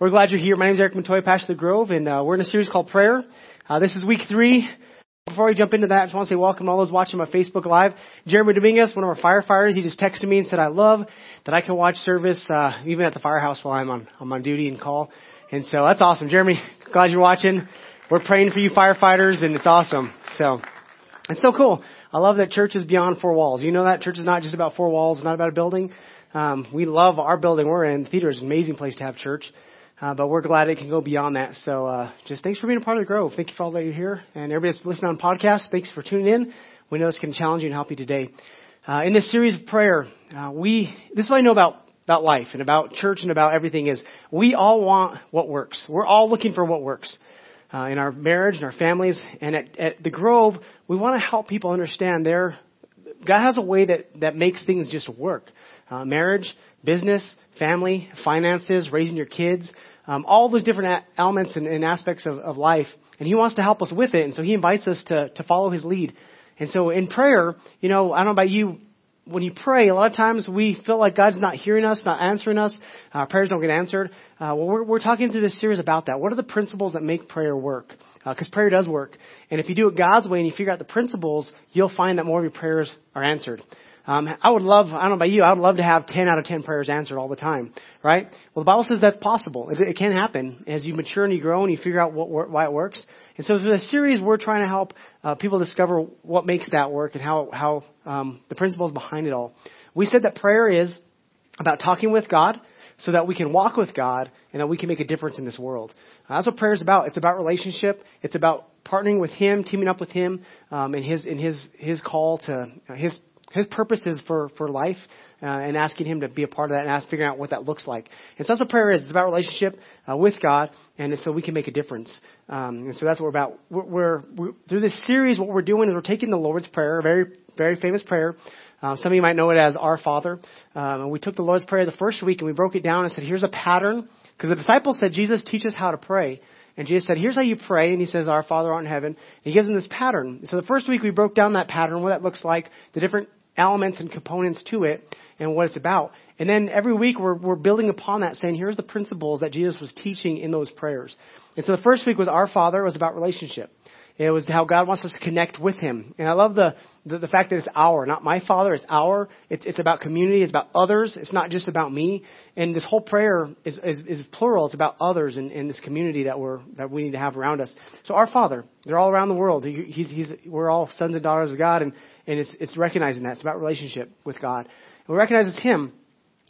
We're glad you're here. My name is Eric Montoya, Pastor of the Grove, and uh, we're in a series called Prayer. Uh, this is week three. Before we jump into that, I just want to say welcome to all those watching my Facebook Live. Jeremy Dominguez, one of our firefighters, he just texted me and said, I love that I can watch service uh, even at the firehouse while I'm on, I'm on duty and call. And so that's awesome. Jeremy, glad you're watching. We're praying for you firefighters, and it's awesome. So it's so cool. I love that church is beyond four walls. You know that church is not just about four walls, not about a building. Um, we love our building we're in. The theater is an amazing place to have church. Uh, but we're glad it can go beyond that. So uh, just thanks for being a part of the Grove. Thank you for all that you're here. And everybody that's listening on podcast, thanks for tuning in. We know going to challenge you and help you today. Uh, in this series of prayer, uh, we this is what I know about about life and about church and about everything is we all want what works. We're all looking for what works. Uh, in our marriage and our families, and at, at the Grove, we want to help people understand their God has a way that that makes things just work uh, marriage, business, family, finances, raising your kids, um, all those different elements and, and aspects of, of life. And He wants to help us with it. And so He invites us to, to follow His lead. And so in prayer, you know, I don't know about you, when you pray, a lot of times we feel like God's not hearing us, not answering us. Our prayers don't get answered. Uh, well, we're, we're talking through this series about that. What are the principles that make prayer work? Because uh, prayer does work. And if you do it God's way and you figure out the principles, you'll find that more of your prayers are answered. Um, I would love, I don't know about you, I would love to have 10 out of 10 prayers answered all the time, right? Well, the Bible says that's possible. It, it can happen as you mature and you grow and you figure out what, why it works. And so through this series, we're trying to help uh, people discover what makes that work and how, how um, the principles behind it all. We said that prayer is about talking with God so that we can walk with God and that we can make a difference in this world. Uh, that's what prayer is about. It's about relationship. It's about partnering with Him, teaming up with Him, um, in His in His His call to uh, His his purpose is for, for life uh, and asking Him to be a part of that and ask, figuring out what that looks like. And so that's what prayer is. It's about relationship uh, with God, and so we can make a difference. Um, and so that's what we're about. We're, we're, we're, through this series, what we're doing is we're taking the Lord's Prayer, a very very famous prayer. Uh, some of you might know it as Our Father. Um, and we took the Lord's Prayer the first week and we broke it down and said, here's a pattern. Because the disciples said, Jesus, teach us how to pray. And Jesus said, here's how you pray. And he says, Our Father art in heaven. And he gives them this pattern. So the first week we broke down that pattern, what that looks like, the different elements and components to it and what it's about. And then every week we're, we're building upon that saying, here's the principles that Jesus was teaching in those prayers. And so the first week was Our Father. Was about relationship. It was how God wants us to connect with Him. And I love the, the, the fact that it's our, not my Father, it's our. It's, it's about community, it's about others, it's not just about me. And this whole prayer is, is, is plural, it's about others in, in this community that we're, that we need to have around us. So our Father, they're all around the world. He, he's, he's, we're all sons and daughters of God, and, and it's, it's recognizing that. It's about relationship with God. And we recognize it's Him.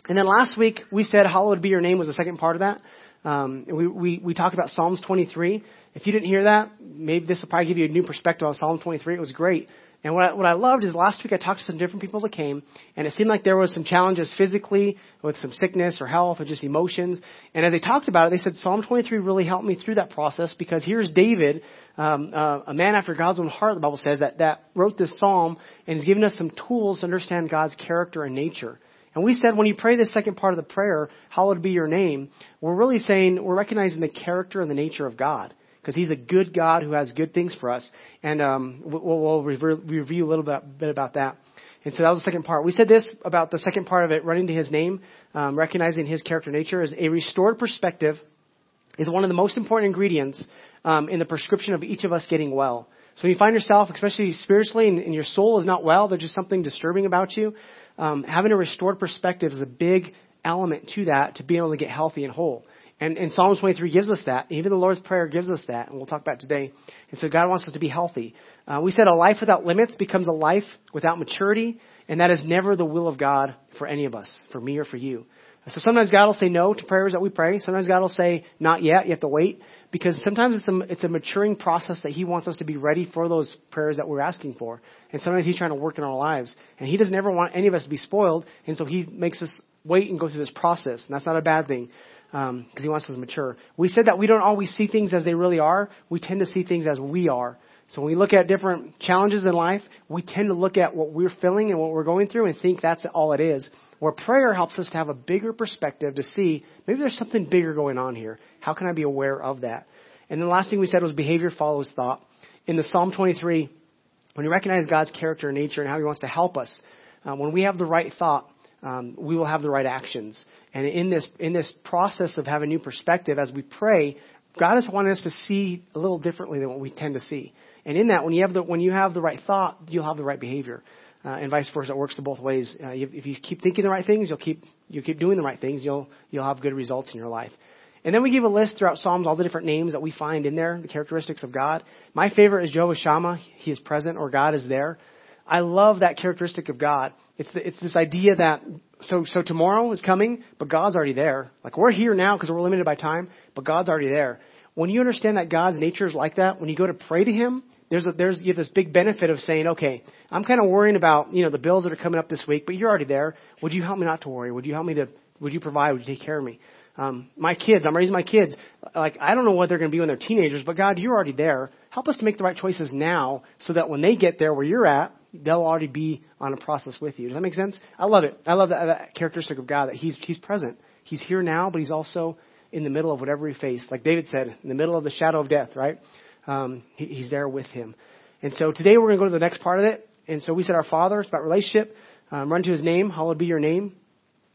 And then last week we said, Hallowed be your name was the second part of that. Um, we, we, we talked about Psalms 23. If you didn't hear that, maybe this will probably give you a new perspective on Psalm 23. It was great. And what I, what I loved is last week I talked to some different people that came, and it seemed like there was some challenges physically with some sickness or health or just emotions. And as they talked about it, they said Psalm 23 really helped me through that process because here's David, um, uh, a man after God's own heart, the Bible says, that, that wrote this psalm and is giving us some tools to understand God's character and nature. And we said when you pray the second part of the prayer, hallowed be your name, we're really saying we're recognizing the character and the nature of God because He's a good God who has good things for us. And um, we'll, we'll review a little bit, bit about that. And so that was the second part. We said this about the second part of it, running to His name, um, recognizing His character nature, is a restored perspective is one of the most important ingredients um, in the prescription of each of us getting well. So when you find yourself, especially spiritually, and, and your soul is not well, there's just something disturbing about you, um, having a restored perspective is a big element to that to be able to get healthy and whole. And, and Psalms 23 gives us that. Even the Lord's Prayer gives us that, and we'll talk about today. And so God wants us to be healthy. Uh, we said a life without limits becomes a life without maturity, and that is never the will of God for any of us, for me or for you. So sometimes God will say no to prayers that we pray. Sometimes God will say not yet. You have to wait because sometimes it's a, it's a maturing process that He wants us to be ready for those prayers that we're asking for. And sometimes He's trying to work in our lives. And He doesn't ever want any of us to be spoiled. And so He makes us wait and go through this process. And that's not a bad thing because um, He wants us mature. We said that we don't always see things as they really are. We tend to see things as we are. So when we look at different challenges in life, we tend to look at what we're feeling and what we're going through and think that's all it is. Where prayer helps us to have a bigger perspective to see maybe there's something bigger going on here. How can I be aware of that? And the last thing we said was behavior follows thought. In the Psalm 23, when you recognize God's character and nature and how He wants to help us, uh, when we have the right thought, um, we will have the right actions. And in this in this process of having new perspective, as we pray, God is wanting us to see a little differently than what we tend to see. And in that, when you have the when you have the right thought, you'll have the right behavior, uh, and vice versa. It works the both ways. Uh, if you keep thinking the right things, you'll keep you keep doing the right things. You'll you'll have good results in your life. And then we give a list throughout Psalms, all the different names that we find in there, the characteristics of God. My favorite is Jehovah Shammah. He is present or God is there. I love that characteristic of God. It's, the, it's this idea that, so, so tomorrow is coming, but God's already there. Like we're here now because we're limited by time, but God's already there. When you understand that God's nature is like that, when you go to pray to Him, there's a, there's you have this big benefit of saying, okay, I'm kind of worrying about you know the bills that are coming up this week, but you're already there. Would you help me not to worry? Would you help me to? Would you provide? Would you take care of me? Um, my kids, I'm raising my kids. Like I don't know what they're going to be when they're teenagers, but God, you're already there. Help us to make the right choices now, so that when they get there where you're at, they'll already be on a process with you. Does that make sense? I love it. I love that, that characteristic of God that He's He's present. He's here now, but He's also in the middle of whatever we face. Like David said, in the middle of the shadow of death, right? Um, he, he's there with him. And so today we're going to go to the next part of it. And so we said our Father, it's about relationship. Um, run to His name. Hallowed be your name.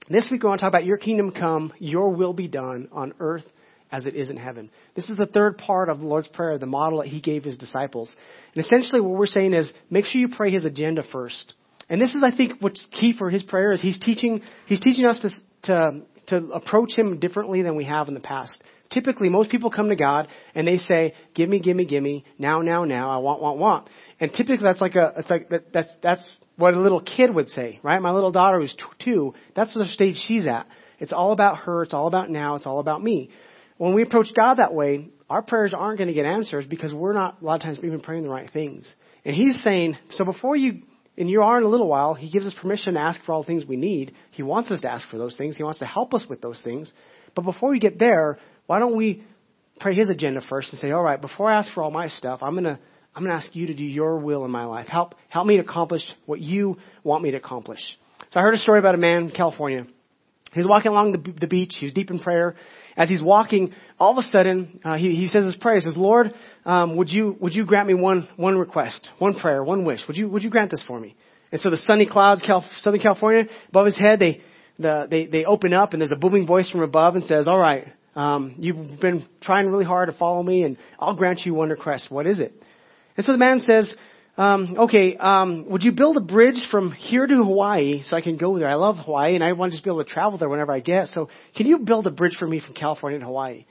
This week we want to talk about your kingdom come, your will be done on earth as it is in heaven. This is the third part of the Lord's Prayer, the model that He gave His disciples. And essentially what we're saying is make sure you pray His agenda first. And this is, I think, what's key for His prayer is He's teaching, He's teaching us to, to, to approach Him differently than we have in the past. Typically, most people come to God and they say, "Give me, give me, give me, now, now, now. I want, want, want." And typically, that's like a, it's like that, that's that's what a little kid would say, right? My little daughter who's two, that's the stage she's at. It's all about her. It's all about now. It's all about me. When we approach God that way, our prayers aren't going to get answers because we're not a lot of times even praying the right things. And He's saying, so before you and you are in a little while, he gives us permission to ask for all the things we need. He wants us to ask for those things. He wants to help us with those things. But before we get there, why don't we pray his agenda first and say, all right, before I ask for all my stuff, I'm going to I'm going to ask you to do your will in my life. Help help me to accomplish what you want me to accomplish. So I heard a story about a man in California. He was walking along the, the beach. He was deep in prayer. As he's walking, all of a sudden, uh, he, he says his prayer. He says, "Lord, um, would you would you grant me one one request, one prayer, one wish? Would you would you grant this for me?" And so the sunny clouds, Southern California, above his head, they the, they they open up, and there's a booming voice from above and says, "All right, um, you've been trying really hard to follow me, and I'll grant you one request. What is it? And so the man says, um, okay, um, would you build a bridge from here to Hawaii so I can go there? I love Hawaii, and I want to just be able to travel there whenever I get. So can you build a bridge for me from California to Hawaii?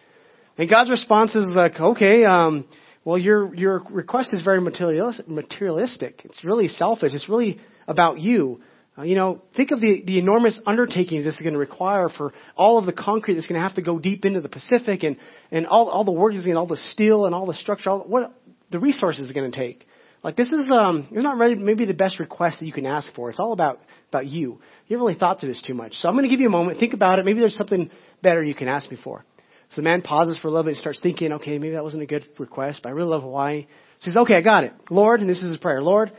And God's response is like, okay, um, well, your your request is very materialistic. It's really selfish. It's really about you. Uh, you know, think of the, the enormous undertakings this is going to require for all of the concrete that's going to have to go deep into the Pacific and, and all, all the work that's going all the steel and all the structure, all, what the resources is going to take. Like this is um, it's not really maybe the best request that you can ask for. It's all about about you. You haven't really thought through this too much. So I'm going to give you a moment. Think about it. Maybe there's something better you can ask me for. So the man pauses for a little bit and starts thinking, okay, maybe that wasn't a good request, but I really love Hawaii. He says, okay, I got it. Lord, and this is his prayer. Lord,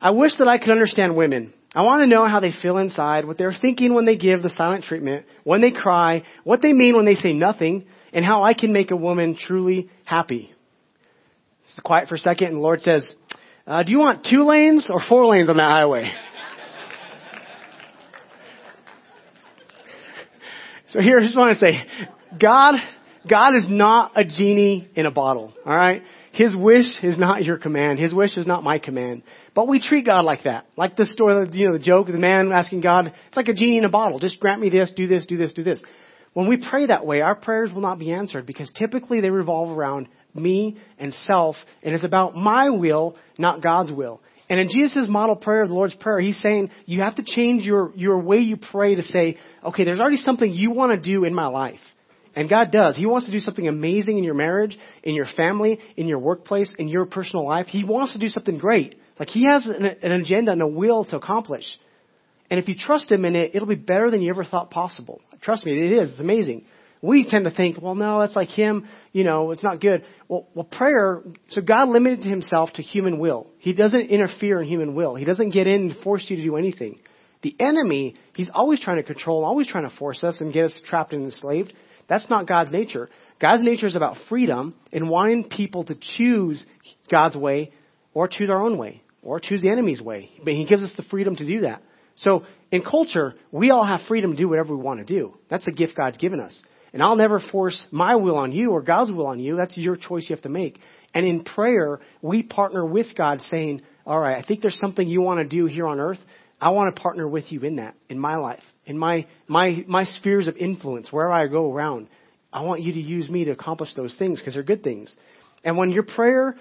I wish that I could understand women. I want to know how they feel inside, what they're thinking when they give the silent treatment, when they cry, what they mean when they say nothing, and how I can make a woman truly happy. It's quiet for a second, and the Lord says, uh, Do you want two lanes or four lanes on that highway? so here, I just want to say, God, God is not a genie in a bottle, alright? His wish is not your command. His wish is not my command. But we treat God like that. Like the story, you know, the joke of the man asking God, it's like a genie in a bottle. Just grant me this, do this, do this, do this. When we pray that way, our prayers will not be answered because typically they revolve around me and self, and it's about my will, not God's will. And in Jesus' model prayer, the Lord's Prayer, He's saying you have to change your, your way you pray to say, okay, there's already something you want to do in my life. And God does. He wants to do something amazing in your marriage, in your family, in your workplace, in your personal life. He wants to do something great. Like He has an, an agenda and a will to accomplish. And if you trust Him in it, it'll be better than you ever thought possible. Trust me, it is. It's amazing. We tend to think, well, no, that's like Him, you know, it's not good. Well, well, prayer, so God limited Himself to human will. He doesn't interfere in human will. He doesn't get in and force you to do anything. The enemy, he's always trying to control, always trying to force us and get us trapped and enslaved. That's not God's nature. God's nature is about freedom and wanting people to choose God's way or choose our own way or choose the enemy's way. But He gives us the freedom to do that. So in culture, we all have freedom to do whatever we want to do. That's a gift God's given us. And I'll never force my will on you or God's will on you. That's your choice you have to make. And in prayer, we partner with God saying, all right, I think there's something you want to do here on earth. I want to partner with you in that, in my life, in my, my, my spheres of influence, wherever I go around. I want you to use me to accomplish those things because they're good things. And when your prayer,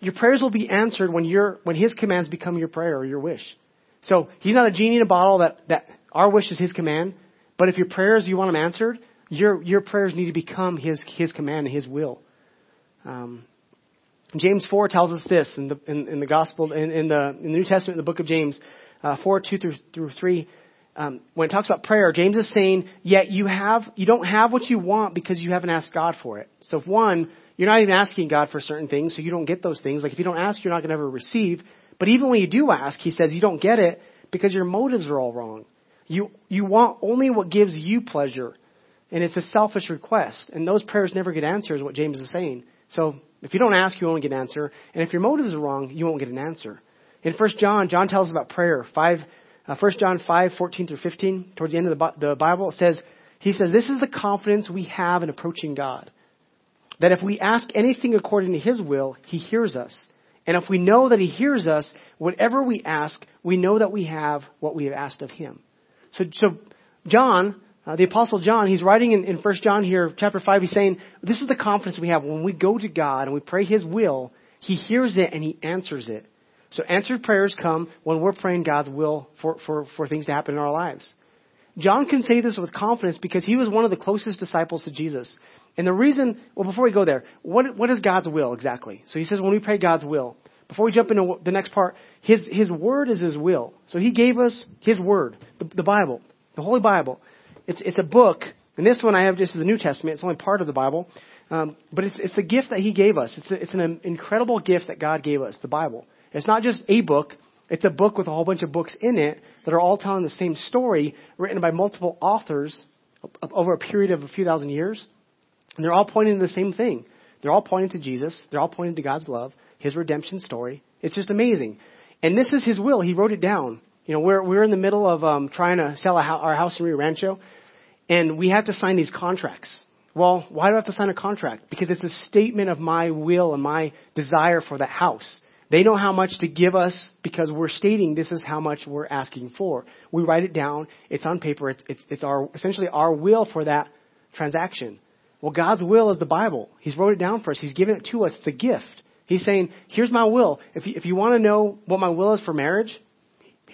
your prayers will be answered when your, when His commands become your prayer or your wish. So He's not a genie in a bottle that, that our wish is His command. But if your prayers, you want them answered, your, your prayers need to become His, His command and His will. Um, James 4 tells us this in the, in, in the Gospel, in, in, the, in the New Testament, in the book of James, uh, 4, 2 through, through 3. Um, when it talks about prayer, James is saying, yet you have, you don't have what you want because you haven't asked God for it. So if one, you're not even asking God for certain things, so you don't get those things. Like if you don't ask, you're not going to ever receive. But even when you do ask, he says you don't get it because your motives are all wrong. You, you want only what gives you pleasure. And it's a selfish request. And those prayers never get answered is what James is saying. So if you don't ask, you won't get an answer. And if your motives are wrong, you won't get an answer. In 1 John, John tells us about prayer. 5, uh, 1 John 5, 14 through 15, towards the end of the, the Bible, it says, he says, this is the confidence we have in approaching God. That if we ask anything according to his will, he hears us. And if we know that he hears us, whatever we ask, we know that we have what we have asked of him. So, so John, uh, the apostle John, he's writing in, in 1 John here, chapter 5, he's saying, this is the confidence we have. When we go to God and we pray his will, he hears it and he answers it. So answered prayers come when we're praying God's will for, for, for things to happen in our lives. John can say this with confidence because he was one of the closest disciples to Jesus. And the reason, well, before we go there, what, what is God's will exactly? So he says when we pray God's will, before we jump into the next part, his, his word is his will. So he gave us his word, the, the Bible, the Holy Bible. It's, it's a book, and this one I have just the New Testament. It's only part of the Bible. Um, but it's, it's the gift that he gave us. It's, a, it's an incredible gift that God gave us, the Bible. It's not just a book. It's a book with a whole bunch of books in it that are all telling the same story, written by multiple authors over a period of a few thousand years. And they're all pointing to the same thing. They're all pointing to Jesus. They're all pointing to God's love, His redemption story. It's just amazing. And this is His will. He wrote it down. You know, we're, we're in the middle of um, trying to sell ho- our house in Rio Rancho, and we have to sign these contracts. Well, why do I have to sign a contract? Because it's a statement of my will and my desire for that house. They know how much to give us because we're stating this is how much we're asking for. We write it down. It's on paper. It's, it's, it's our, essentially our will for that transaction. Well, God's will is the Bible. He's wrote it down for us. He's given it to us. It's a gift. He's saying, here's my will. If you, if you want to know what my will is for marriage,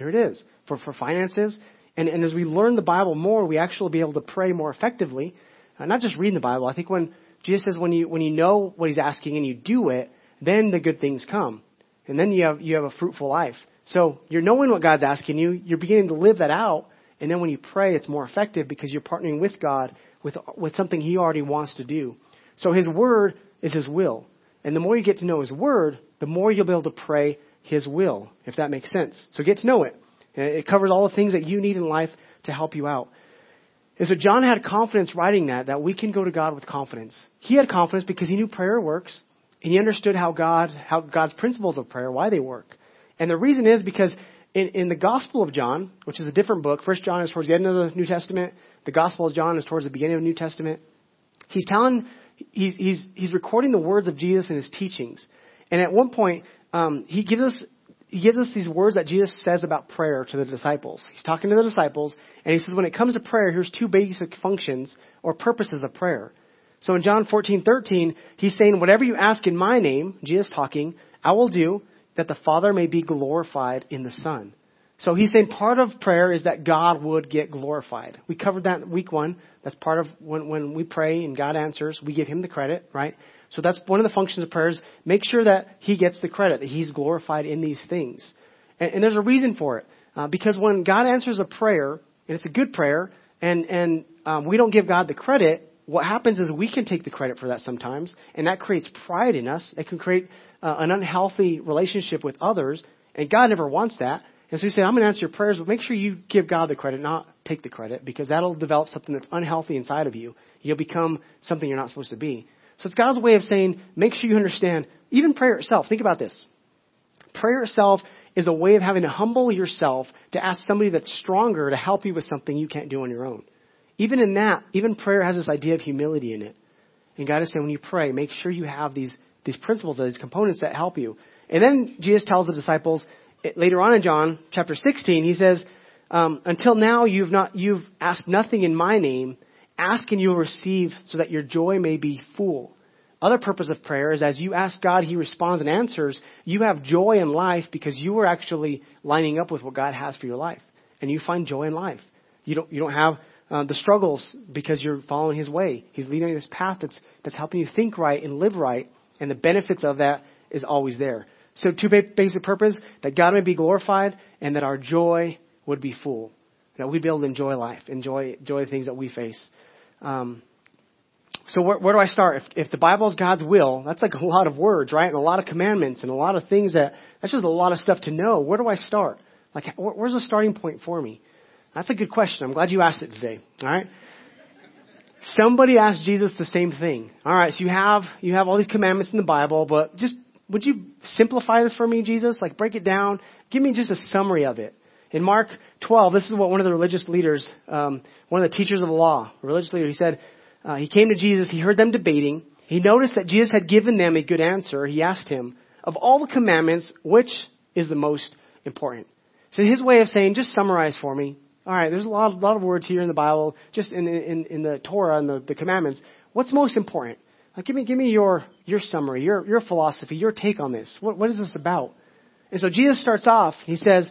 here it is. For, for finances. And, and as we learn the Bible more, we actually be able to pray more effectively. Uh, not just reading the Bible. I think when Jesus says when you, when you know what he's asking and you do it, then the good things come. And then you have, you have a fruitful life. So you're knowing what God's asking you. You're beginning to live that out. And then when you pray, it's more effective because you're partnering with God with, with something He already wants to do. So His Word is His will. And the more you get to know His Word, the more you'll be able to pray His will, if that makes sense. So get to know it. It covers all the things that you need in life to help you out. And so John had confidence writing that, that we can go to God with confidence. He had confidence because he knew prayer works. And he understood how God, how God's principles of prayer, why they work. And the reason is because in, in the Gospel of John, which is a different book, First John is towards the end of the New Testament. The Gospel of John is towards the beginning of the New Testament. He's telling, he's, he's, he's recording the words of Jesus and his teachings. And at one point, um, he gives us he gives us these words that Jesus says about prayer to the disciples. He's talking to the disciples, and he says, when it comes to prayer, here's two basic functions or purposes of prayer. So in John 14:13, he's saying, "Whatever you ask in my name, Jesus talking, I will do, that the Father may be glorified in the Son." So he's saying part of prayer is that God would get glorified. We covered that in week one. That's part of when, when we pray and God answers, we give him the credit, right? So that's one of the functions of prayers. Make sure that he gets the credit, that he's glorified in these things. And, and there's a reason for it. Uh, because when God answers a prayer, and it's a good prayer, and, and um, we don't give God the credit, what happens is we can take the credit for that sometimes, and that creates pride in us. It can create uh, an unhealthy relationship with others, and God never wants that. And so He said, I'm going to answer your prayers, but make sure you give God the credit, not take the credit, because that'll develop something that's unhealthy inside of you. You'll become something you're not supposed to be. So it's God's way of saying, make sure you understand, even prayer itself. Think about this. Prayer itself is a way of having to humble yourself to ask somebody that's stronger to help you with something you can't do on your own. Even in that, even prayer has this idea of humility in it. And God is saying when you pray, make sure you have these, these principles, these components that help you. And then Jesus tells the disciples, later on in John chapter 16, he says, um, until now you've not, you've asked nothing in my name. Ask and you will receive so that your joy may be full. Other purpose of prayer is as you ask God, He responds and answers. You have joy in life because you are actually lining up with what God has for your life, and you find joy in life. You don't you don't have uh, the struggles because you're following His way. He's leading you this path that's that's helping you think right and live right, and the benefits of that is always there. So two basic purposes, that God may be glorified and that our joy would be full. That we'd be able to enjoy life, enjoy, enjoy the things that we face. Um, so where, where, do I start? If, if the Bible is God's will, that's like a lot of words, right? And a lot of commandments and a lot of things that, that's just a lot of stuff to know. Where do I start? Like, where's the starting point for me? That's a good question. I'm glad you asked it today. All right. Somebody asked Jesus the same thing. All right. So you have, you have all these commandments in the Bible, but just would you simplify this for me, Jesus? Like break it down. Give me just a summary of it. In Mark 12, this is what one of the religious leaders, um, one of the teachers of the law, religious leader, he said, uh, he came to Jesus, he heard them debating. He noticed that Jesus had given them a good answer. He asked him, of all the commandments, which is the most important? So his way of saying, just summarize for me. All right, there's a lot, lot of words here in the Bible, just in, in, in the Torah and the, the commandments. What's most important? Like, give me, give me your, your summary, your, your philosophy, your take on this. What, what is this about? And so Jesus starts off, he says,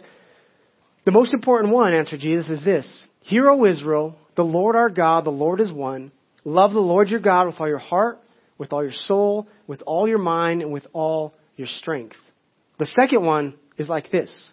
the most important one, answered Jesus, is this. Hear, O Israel, the Lord our God, the Lord is one. Love the Lord your God with all your heart, with all your soul, with all your mind, and with all your strength. The second one is like this.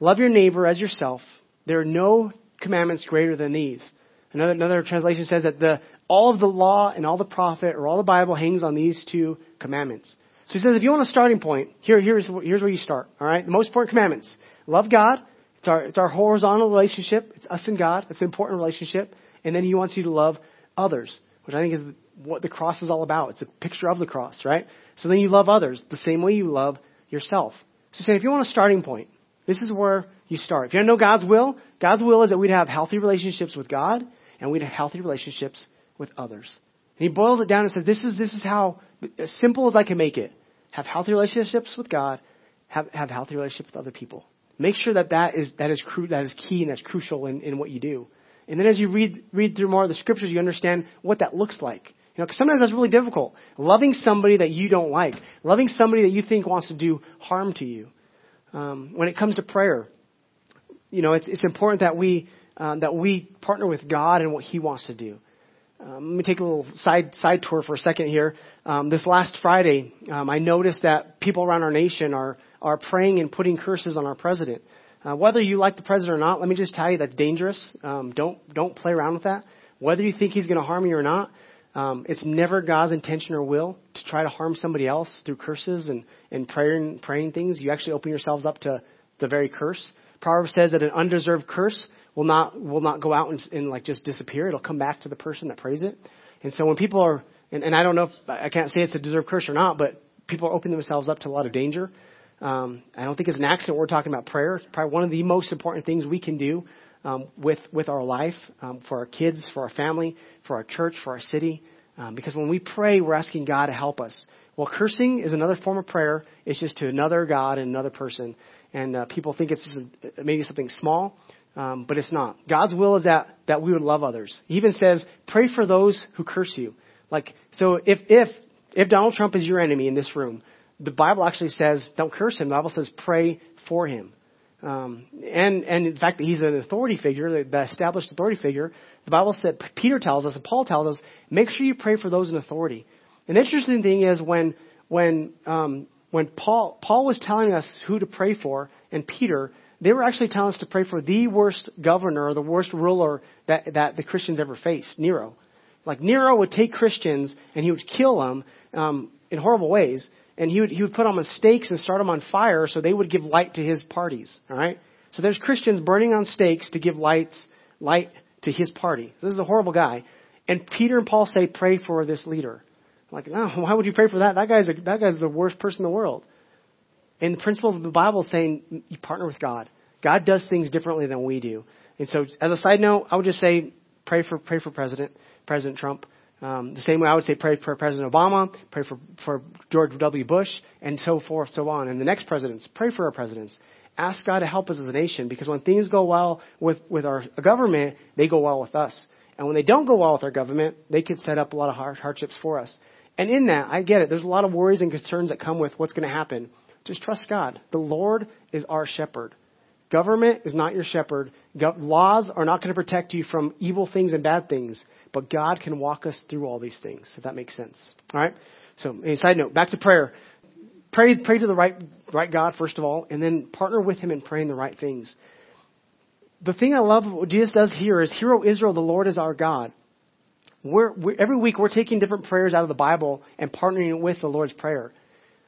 Love your neighbor as yourself. There are no commandments greater than these. Another, another translation says that the, all of the law and all the prophet or all the Bible hangs on these two commandments. So he says if you want a starting point, here, here's, here's where you start. All right? The most important commandments. Love God. It's our, it's our horizontal relationship. It's us and God. It's an important relationship. And then he wants you to love others, which I think is what the cross is all about. It's a picture of the cross, right? So then you love others the same way you love yourself. So say if you want a starting point, this is where you start. If you to know God's will, God's will is that we'd have healthy relationships with God and we'd have healthy relationships with others. And he boils it down and says, this is, this is how, as simple as I can make it, have healthy relationships with God, have, have healthy relationships with other people. Make sure that that is, that is, cru- that is key and that's crucial in, in what you do. And then as you read, read through more of the scriptures, you understand what that looks like. You know, cause sometimes that's really difficult. Loving somebody that you don't like. Loving somebody that you think wants to do harm to you. Um, when it comes to prayer, you know, it's, it's important that we, um, that we partner with God and what He wants to do. Um, let me take a little side side tour for a second here. Um, this last Friday, um, I noticed that people around our nation are are praying and putting curses on our president. Uh, whether you like the president or not, let me just tell you that's dangerous. Um, don't don't play around with that. Whether you think he's going to harm you or not, um, it's never God's intention or will to try to harm somebody else through curses and and praying praying things. You actually open yourselves up to the very curse. Proverbs says that an undeserved curse will not will not go out and, and like just disappear. It'll come back to the person that prays it. And so when people are, and, and I don't know, if, I can't say it's a deserved curse or not, but people are opening themselves up to a lot of danger. Um, I don't think it's an accident we're talking about prayer. It's probably one of the most important things we can do um, with with our life, um, for our kids, for our family, for our church, for our city. Um, because when we pray, we're asking God to help us. Well, cursing is another form of prayer. It's just to another God and another person. And uh, people think it's just a, maybe something small, um, but it's not. God's will is that, that we would love others. He even says, pray for those who curse you. Like, so if, if, if Donald Trump is your enemy in this room, the Bible actually says, don't curse him. The Bible says, pray for him. Um, and, and in fact, he's an authority figure, the established authority figure. The Bible said, Peter tells us, and Paul tells us, make sure you pray for those in authority. An interesting thing is when, when, um, when Paul, Paul was telling us who to pray for, and Peter, they were actually telling us to pray for the worst governor or the worst ruler that, that the Christians ever faced, Nero. Like Nero would take Christians and he would kill them um, in horrible ways, and he would he would put them on stakes and start them on fire so they would give light to his parties. All right, so there's Christians burning on stakes to give lights light to his party. So this is a horrible guy, and Peter and Paul say pray for this leader. I'm like, no, why would you pray for that? That guy's a, that guy's the worst person in the world. And the principle of the Bible is saying you partner with God. God does things differently than we do. And so, as a side note, I would just say pray for pray for President President Trump. Um, the same way I would say pray for President Obama, pray for for George W. Bush, and so forth, so on. And the next presidents, pray for our presidents. Ask God to help us as a nation because when things go well with with our government, they go well with us. And when they don't go well with our government, they could set up a lot of hardships for us. And in that, I get it. There's a lot of worries and concerns that come with what's going to happen. Just trust God. The Lord is our shepherd. Government is not your shepherd. Go- laws are not going to protect you from evil things and bad things, but God can walk us through all these things, if that makes sense. All right? So, a side note, back to prayer. Pray, pray to the right, right God, first of all, and then partner with Him in praying the right things. The thing I love what Jesus does here is, Hear, O Israel, the Lord is our God. We're, we're, every week we're taking different prayers out of the Bible and partnering with the Lord's Prayer.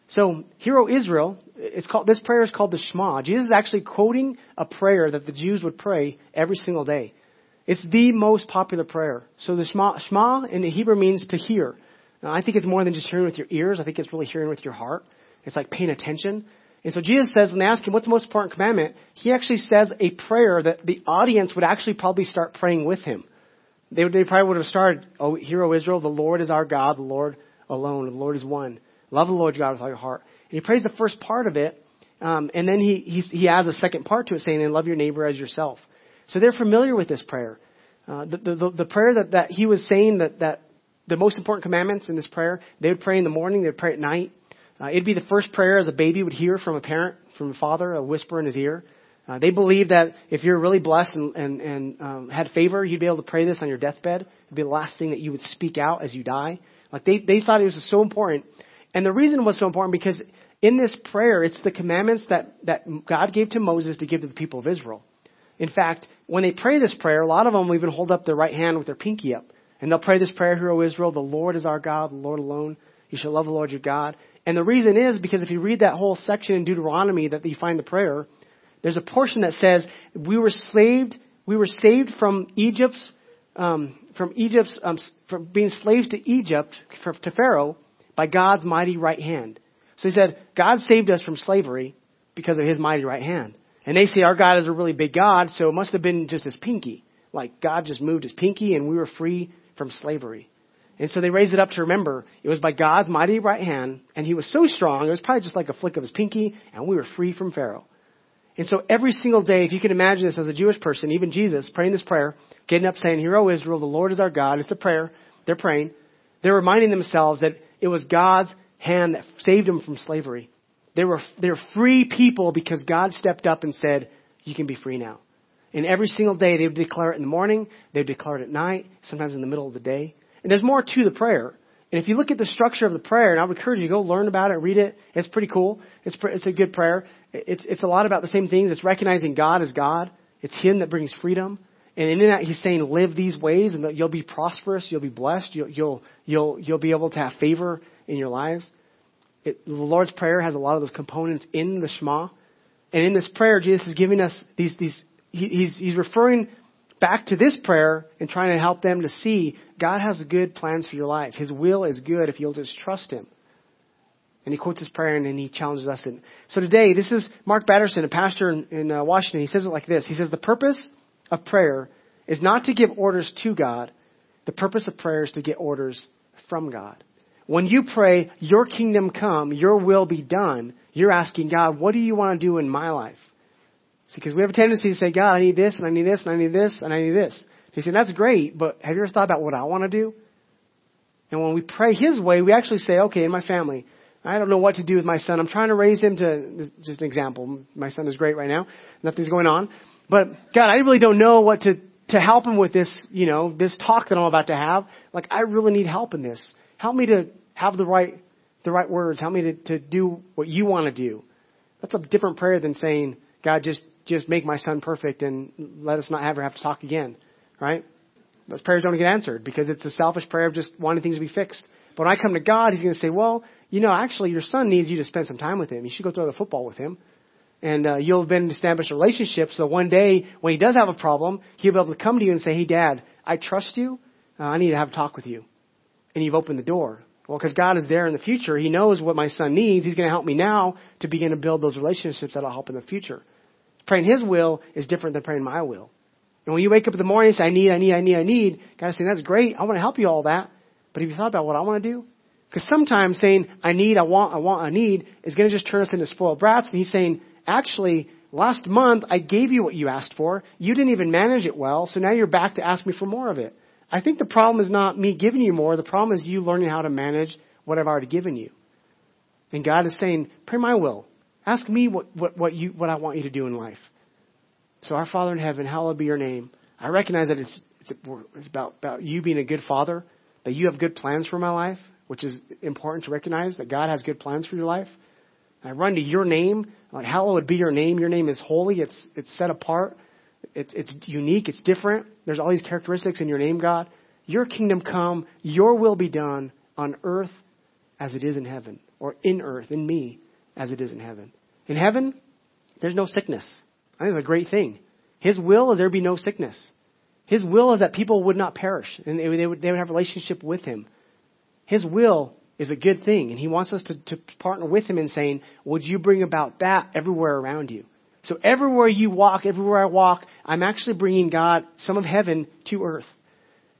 So, Hear, O Israel, it's called, this prayer is called the Shema. Jesus is actually quoting a prayer that the Jews would pray every single day. It's the most popular prayer. So the Shema, Shema in the Hebrew means to hear. Now, I think it's more than just hearing with your ears. I think it's really hearing with your heart. It's like paying attention. And so Jesus says, when they ask him what's the most important commandment, he actually says a prayer that the audience would actually probably start praying with him. They, would, they probably would have started, Oh, hear, O Israel, the Lord is our God, the Lord alone, the Lord is one. Love the Lord God with all your heart. And he prays the first part of it, um, and then he, he, he adds a second part to it saying, and love your neighbor as yourself. So they're familiar with this prayer. Uh, the, the, the prayer that, that he was saying that, that the most important commandments in this prayer, they would pray in the morning, they would pray at night. Uh, it'd be the first prayer as a baby would hear from a parent, from a father, a whisper in his ear. Uh, they believe that if you're really blessed and, and, and um, had favor, you'd be able to pray this on your deathbed. It'd be the last thing that you would speak out as you die. Like they, they thought it was so important. And the reason was so important because in this prayer, it's the commandments that, that God gave to Moses to give to the people of Israel. In fact, when they pray this prayer, a lot of them will even hold up their right hand with their pinky up. And they'll pray this prayer, Hear, O Israel, the Lord is our God, the Lord alone. You shall love the Lord your God. And the reason is because if you read that whole section in Deuteronomy that you find the prayer, there's a portion that says we were slaved, we were saved from Egypt's, um, from Egypt's, um, from being slaves to Egypt, to Pharaoh, by God's mighty right hand. So he said, God saved us from slavery because of his mighty right hand. And they say our God is a really big God, so it must have been just his pinky. Like God just moved his pinky and we were free from slavery. And so they raise it up to remember it was by God's mighty right hand, and he was so strong, it was probably just like a flick of his pinky, and we were free from Pharaoh. And so every single day, if you can imagine this as a Jewish person, even Jesus praying this prayer, getting up saying, Hear, O Israel, the Lord is our God. It's the prayer. They're praying. They're reminding themselves that it was God's hand that saved them from slavery. They were, they were free people because God stepped up and said, You can be free now. And every single day they would declare it in the morning, they would declare it at night, sometimes in the middle of the day. And there's more to the prayer. And if you look at the structure of the prayer, and I would encourage you to go learn about it, read it. It's pretty cool. It's it's a good prayer. It's it's a lot about the same things. It's recognizing God as God. It's Him that brings freedom. And in that, He's saying, live these ways, and you'll be prosperous. You'll be blessed. You'll you'll you'll you'll be able to have favor in your lives. It, the Lord's prayer has a lot of those components in the Shema. And in this prayer, Jesus is giving us these these. He, he's he's referring back to this prayer and trying to help them to see God has good plans for your life. His will is good if you'll just trust Him. And he quotes this prayer and then he challenges us. In. So today, this is Mark Batterson, a pastor in, in uh, Washington. He says it like this. He says, the purpose of prayer is not to give orders to God. The purpose of prayer is to get orders from God. When you pray, your kingdom come, your will be done, you're asking God, what do you want to do in my life? Because we have a tendency to say, God, I need this, and I need this, and I need this, and I need this. He said, that's great, but have you ever thought about what I want to do? And when we pray His way, we actually say, okay, in my family, I don't know what to do with my son. I'm trying to raise him to, just an example. My son is great right now. Nothing's going on. But God, I really don't know what to, to help him with this, you know, this talk that I'm about to have. Like, I really need help in this. Help me to have the right, the right words. Help me to, to do what you want to do. That's a different prayer than saying, God, just just make my son perfect and let us not ever have to talk again, right? Those prayers don't get answered because it's a selfish prayer of just wanting things to be fixed. But when I come to God, He's going to say, well, you know, actually, your son needs you to spend some time with him. You should go throw the football with him. And uh, you'll then establish a relationship so one day when he does have a problem, he'll be able to come to you and say, hey, Dad, I trust you. Uh, I need to have a talk with you. And you've opened the door. Well, because God is there in the future. He knows what my son needs. He's going to help me now to begin to build those relationships that'll help in the future. Praying His will is different than praying my will. And when you wake up in the morning and say, I need, I need, I need, I need, God is saying, that's great. I want to help you all that. But have you thought about what I want to do? Because sometimes saying, I need, I want, I want, I need is going to just turn us into spoiled brats. And He's saying, actually, last month I gave you what you asked for. You didn't even manage it well. So now you're back to ask me for more of it. I think the problem is not me giving you more. The problem is you learning how to manage what I've already given you. And God is saying, pray my will. Ask me what, what, what, you, what I want you to do in life. So, our Father in heaven, hallowed be your name. I recognize that it's, it's, it's about, about you being a good father, that you have good plans for my life, which is important to recognize that God has good plans for your life. I run to your name, like hallowed be your name. Your name is holy. It's, it's set apart. It's, it's unique. It's different. There's all these characteristics in your name, God. Your kingdom come. Your will be done on earth as it is in heaven, or in earth, in me, as it is in heaven. In heaven, there's no sickness. I it's a great thing. His will is there be no sickness. His will is that people would not perish, and they, they, would, they would have a relationship with Him. His will is a good thing, and He wants us to, to partner with Him in saying, Would you bring about that everywhere around you? So everywhere you walk, everywhere I walk, I'm actually bringing God, some of heaven, to earth.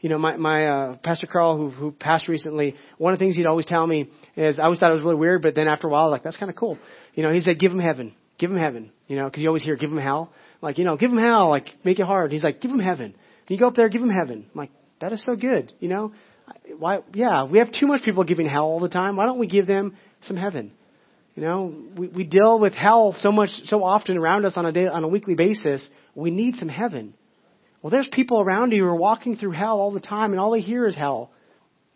You know, my, my uh, Pastor Carl, who, who passed recently, one of the things he'd always tell me is, I always thought it was really weird, but then after a while, like, that's kind of cool. You know, he said, give him heaven. Give him heaven. You know, because you always hear, give him hell. Like, you know, give him hell. Like, make it hard. He's like, give him heaven. And you go up there, give him heaven. I'm like, that is so good. You know, why? Yeah, we have too much people giving hell all the time. Why don't we give them some heaven? You know, we, we deal with hell so much, so often around us on a day, on a weekly basis. We need some heaven. Well, there's people around you who are walking through hell all the time, and all they hear is hell.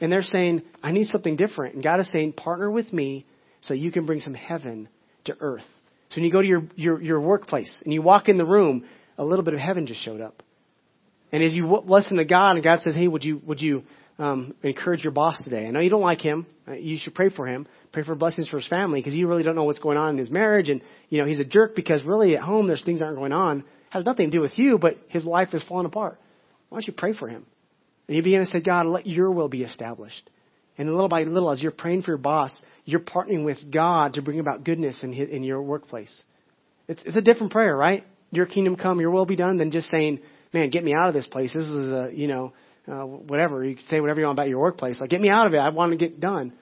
And they're saying, I need something different. And God is saying, partner with me so you can bring some heaven to earth. So when you go to your, your, your workplace and you walk in the room, a little bit of heaven just showed up. And as you listen to God, and God says, "Hey, would you would you um, encourage your boss today? I know you don't like him. Uh, you should pray for him. Pray for blessings for his family because you really don't know what's going on in his marriage, and you know he's a jerk because really at home there's things aren't going on. It has nothing to do with you, but his life is falling apart. Why don't you pray for him? And you begin to say, God, let your will be established. And little by little, as you're praying for your boss, you're partnering with God to bring about goodness in, his, in your workplace. It's, it's a different prayer, right? Your kingdom come, your will be done, than just saying, man, get me out of this place. This is a, you know, uh, whatever. You can say whatever you want about your workplace. Like, get me out of it. I want to get done.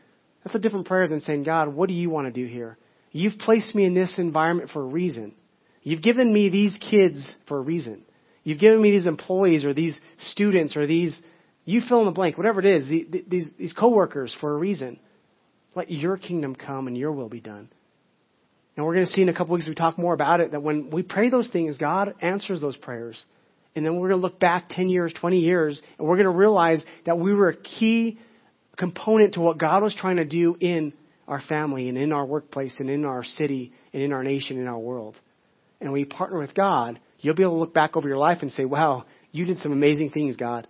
That's a different prayer than saying, God, what do you want to do here? You've placed me in this environment for a reason. You've given me these kids for a reason. You've given me these employees or these students or these, you fill in the blank, whatever it is, the, the, these, these coworkers for a reason. Let your kingdom come and your will be done. And we're going to see in a couple weeks we talk more about it that when we pray those things, God answers those prayers. And then we're going to look back 10 years, 20 years, and we're going to realize that we were a key component to what God was trying to do in our family and in our workplace and in our city and in our nation and our world. And when you partner with God, you'll be able to look back over your life and say, wow, you did some amazing things, God.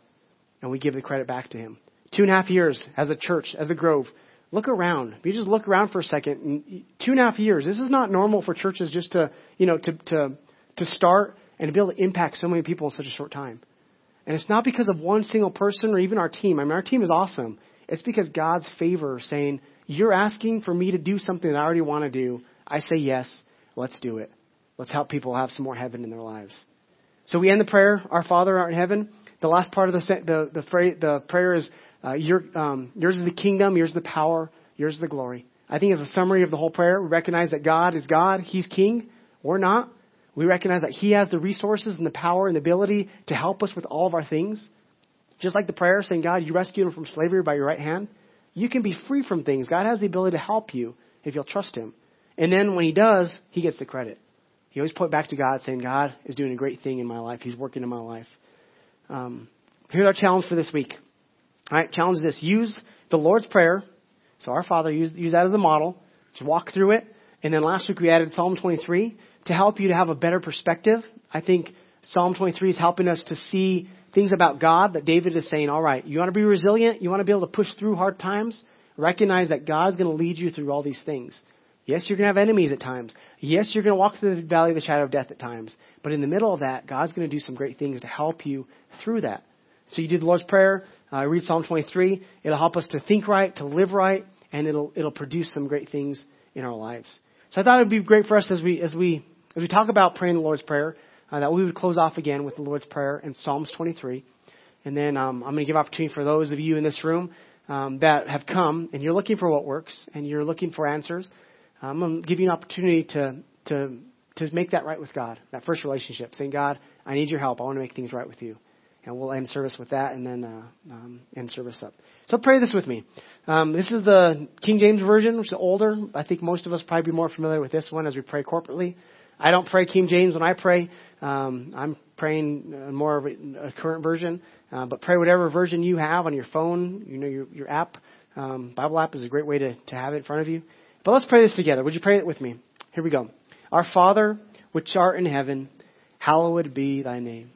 And we give the credit back to Him. Two and a half years as a church, as a Grove. Look around. If you just look around for a second, two and a half years. This is not normal for churches just to, you know, to, to, to start and to be able to impact so many people in such a short time. And it's not because of one single person or even our team. I mean, our team is awesome. It's because God's favor saying, You're asking for me to do something that I already want to do. I say yes. Let's do it. Let's help people have some more heaven in their lives. So we end the prayer, Our Father art in heaven. The last part of the the the, the prayer is, uh, your, um, yours is the kingdom, yours is the power, yours is the glory. I think as a summary of the whole prayer, we recognize that God is God, He's King. We're not. We recognize that He has the resources and the power and the ability to help us with all of our things. Just like the prayer saying, God, you rescued him from slavery by your right hand. You can be free from things. God has the ability to help you if you'll trust Him. And then when He does, He gets the credit. He always point back to God, saying, God is doing a great thing in my life. He's working in my life. Um, here's our challenge for this week. All right, challenge this. Use the Lord's Prayer. So our Father, use, use that as a model. Just walk through it. And then last week we added Psalm 23 to help you to have a better perspective. I think Psalm 23 is helping us to see things about God that David is saying, all right, you want to be resilient? You want to be able to push through hard times? Recognize that God's going to lead you through all these things. Yes, you're going to have enemies at times. Yes, you're going to walk through the valley of the shadow of death at times. But in the middle of that, God's going to do some great things to help you through that. So you do the Lord's Prayer. uh, read Psalm 23. It'll help us to think right, to live right, and it'll it'll produce some great things in our lives. So I thought it would be great for us as we as we as we talk about praying the Lord's prayer uh, that we would close off again with the Lord's prayer in Psalms 23, and then um, I'm going to give opportunity for those of you in this room um, that have come and you're looking for what works and you're looking for answers. I'm going to give you an opportunity to to to make that right with God, that first relationship, saying, God, I need your help. I want to make things right with you. And we'll end service with that and then uh, um, end service up. So pray this with me. Um, this is the King James Version, which is older. I think most of us probably be more familiar with this one as we pray corporately. I don't pray King James when I pray. Um, I'm praying uh, more of a, current version. Uh, but pray whatever version you have on your phone, you know, your, your app. Um, Bible app is a great way to, to have it in front of you. But let's pray this together. Would you pray it with me? Here we go. Our Father, which art in heaven, hallowed be thy name.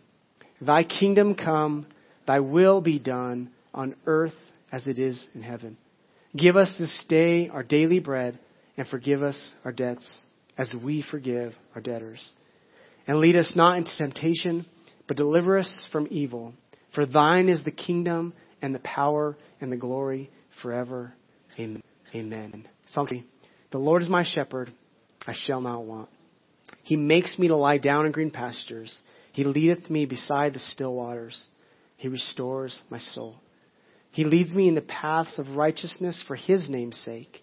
Thy kingdom come, thy will be done on earth as it is in heaven. Give us this day our daily bread and forgive us our debts as we forgive our debtors. And lead us not into temptation, but deliver us from evil. For thine is the kingdom and the power and the glory forever. Amen. Amen. Psalm 3. The Lord is my shepherd, I shall not want. He makes me to lie down in green pastures. He leadeth me beside the still waters. He restores my soul. He leads me in the paths of righteousness for his name's sake.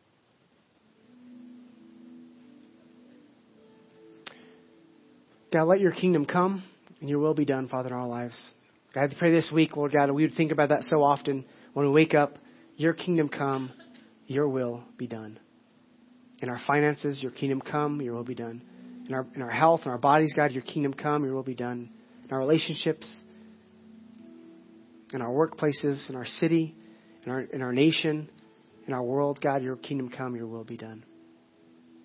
God, let your kingdom come and your will be done, Father, in our lives. God, I pray this week, Lord God, we would think about that so often when we wake up. Your kingdom come, your will be done. In our finances, your kingdom come, your will be done. In our, in our health, in our bodies, God, your kingdom come, your will be done. In our relationships, in our workplaces, in our city, in our, in our nation, in our world, God, your kingdom come, your will be done.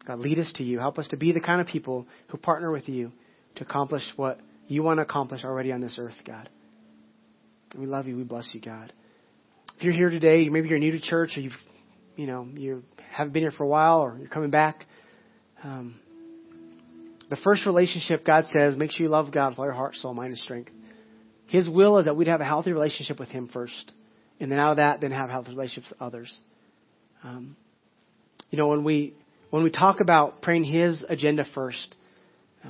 God, lead us to you. Help us to be the kind of people who partner with you to accomplish what you want to accomplish already on this earth, God. We love you. We bless you, God. If you're here today, maybe you're new to church, or you've, you know, you haven't been here for a while, or you're coming back. Um, the first relationship God says, make sure you love God with all your heart, soul, mind, and strength. His will is that we'd have a healthy relationship with Him first, and then out of that, then have healthy relationships with others. Um, you know, when we when we talk about praying His agenda first,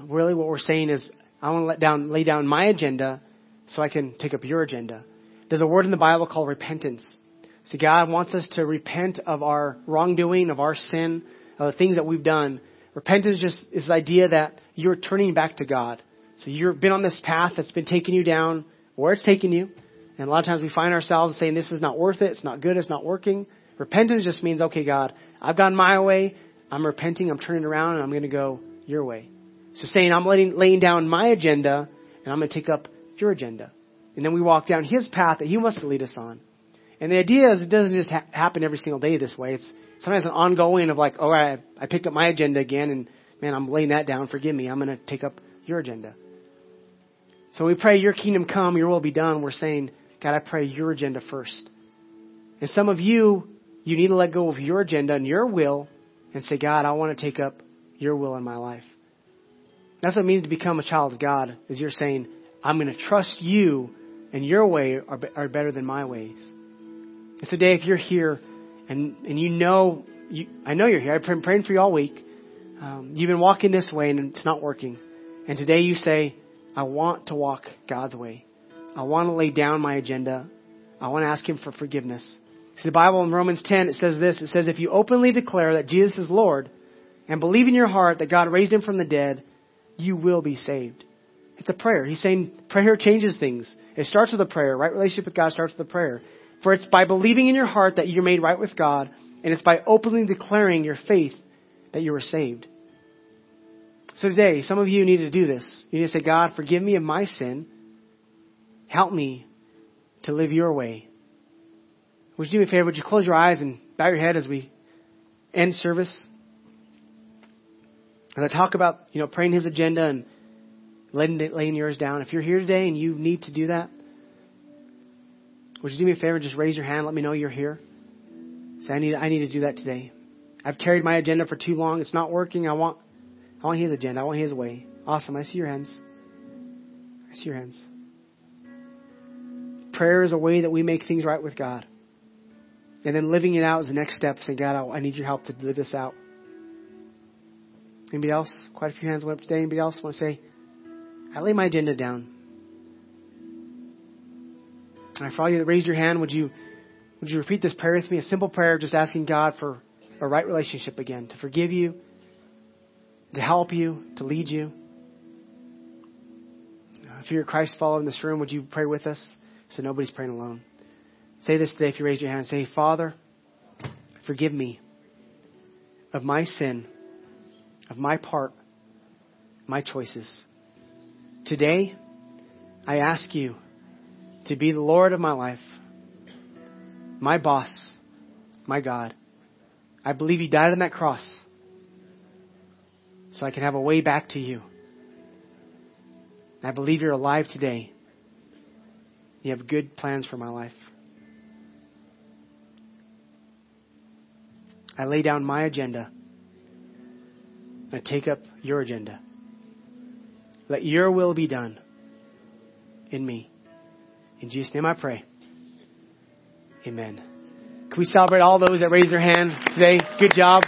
really what we're saying is, I want to let down lay down my agenda so I can take up your agenda. There's a word in the Bible called repentance. See, God wants us to repent of our wrongdoing, of our sin, of the things that we've done. Repentance just is the idea that you're turning back to God. So you've been on this path that's been taking you down where it's taking you. And a lot of times we find ourselves saying, this is not worth it. It's not good. It's not working. Repentance just means, okay, God, I've gone my way. I'm repenting. I'm turning around and I'm going to go your way. So saying, I'm letting, laying down my agenda and I'm going to take up your agenda. And then we walk down his path that he wants to lead us on. And the idea is it doesn't just ha- happen every single day this way. It's sometimes an ongoing of like, oh, all right, I picked up my agenda again and man, I'm laying that down. Forgive me. I'm going to take up your agenda. So we pray, Your kingdom come, Your will be done. We're saying, God, I pray your agenda first. And some of you, you need to let go of your agenda and your will and say, God, I want to take up your will in my life. That's what it means to become a child of God, is you're saying, I'm going to trust you and your way are, are better than my ways. And so Dave, if you're here and, and you know, you, I know you're here, I've been praying for you all week. Um, you've been walking this way and it's not working. And today you say, I want to walk God's way. I want to lay down my agenda. I want to ask Him for forgiveness. See, the Bible in Romans 10, it says this. It says, if you openly declare that Jesus is Lord and believe in your heart that God raised Him from the dead, you will be saved. It's a prayer. He's saying prayer changes things. It starts with a prayer. Right relationship with God starts with a prayer. For it's by believing in your heart that you're made right with God, and it's by openly declaring your faith that you were saved. So today, some of you need to do this. You need to say, God, forgive me of my sin. Help me to live your way. Would you do me a favor? Would you close your eyes and bow your head as we end service. As I talk about, you know, praying his agenda and laying, laying yours down, if you're here today and you need to do that, would you do me a favor? Just raise your hand. Let me know you're here. Say, I need, I need to do that today. I've carried my agenda for too long. It's not working. I want, I want his agenda. I want his way. Awesome. I see your hands. I see your hands. Prayer is a way that we make things right with God. And then living it out is the next step. Saying, God, I need your help to live this out. Anybody else? Quite a few hands went up today. Anybody else want to say, I lay my agenda down. And for all you that raised your hand, would you would you repeat this prayer with me? A simple prayer, just asking God for a right relationship again, to forgive you, to help you, to lead you. Uh, if you're a Christ follower in this room, would you pray with us so nobody's praying alone? Say this today if you raise your hand. Say, Father, forgive me of my sin, of my part, my choices. Today, I ask you to be the Lord of my life, my boss, my God. I believe you died on that cross so I can have a way back to you. I believe you're alive today. You have good plans for my life. I lay down my agenda. I take up your agenda. Let your will be done in me. In Jesus' name I pray. Amen. Can we celebrate all those that raised their hand today? Good job.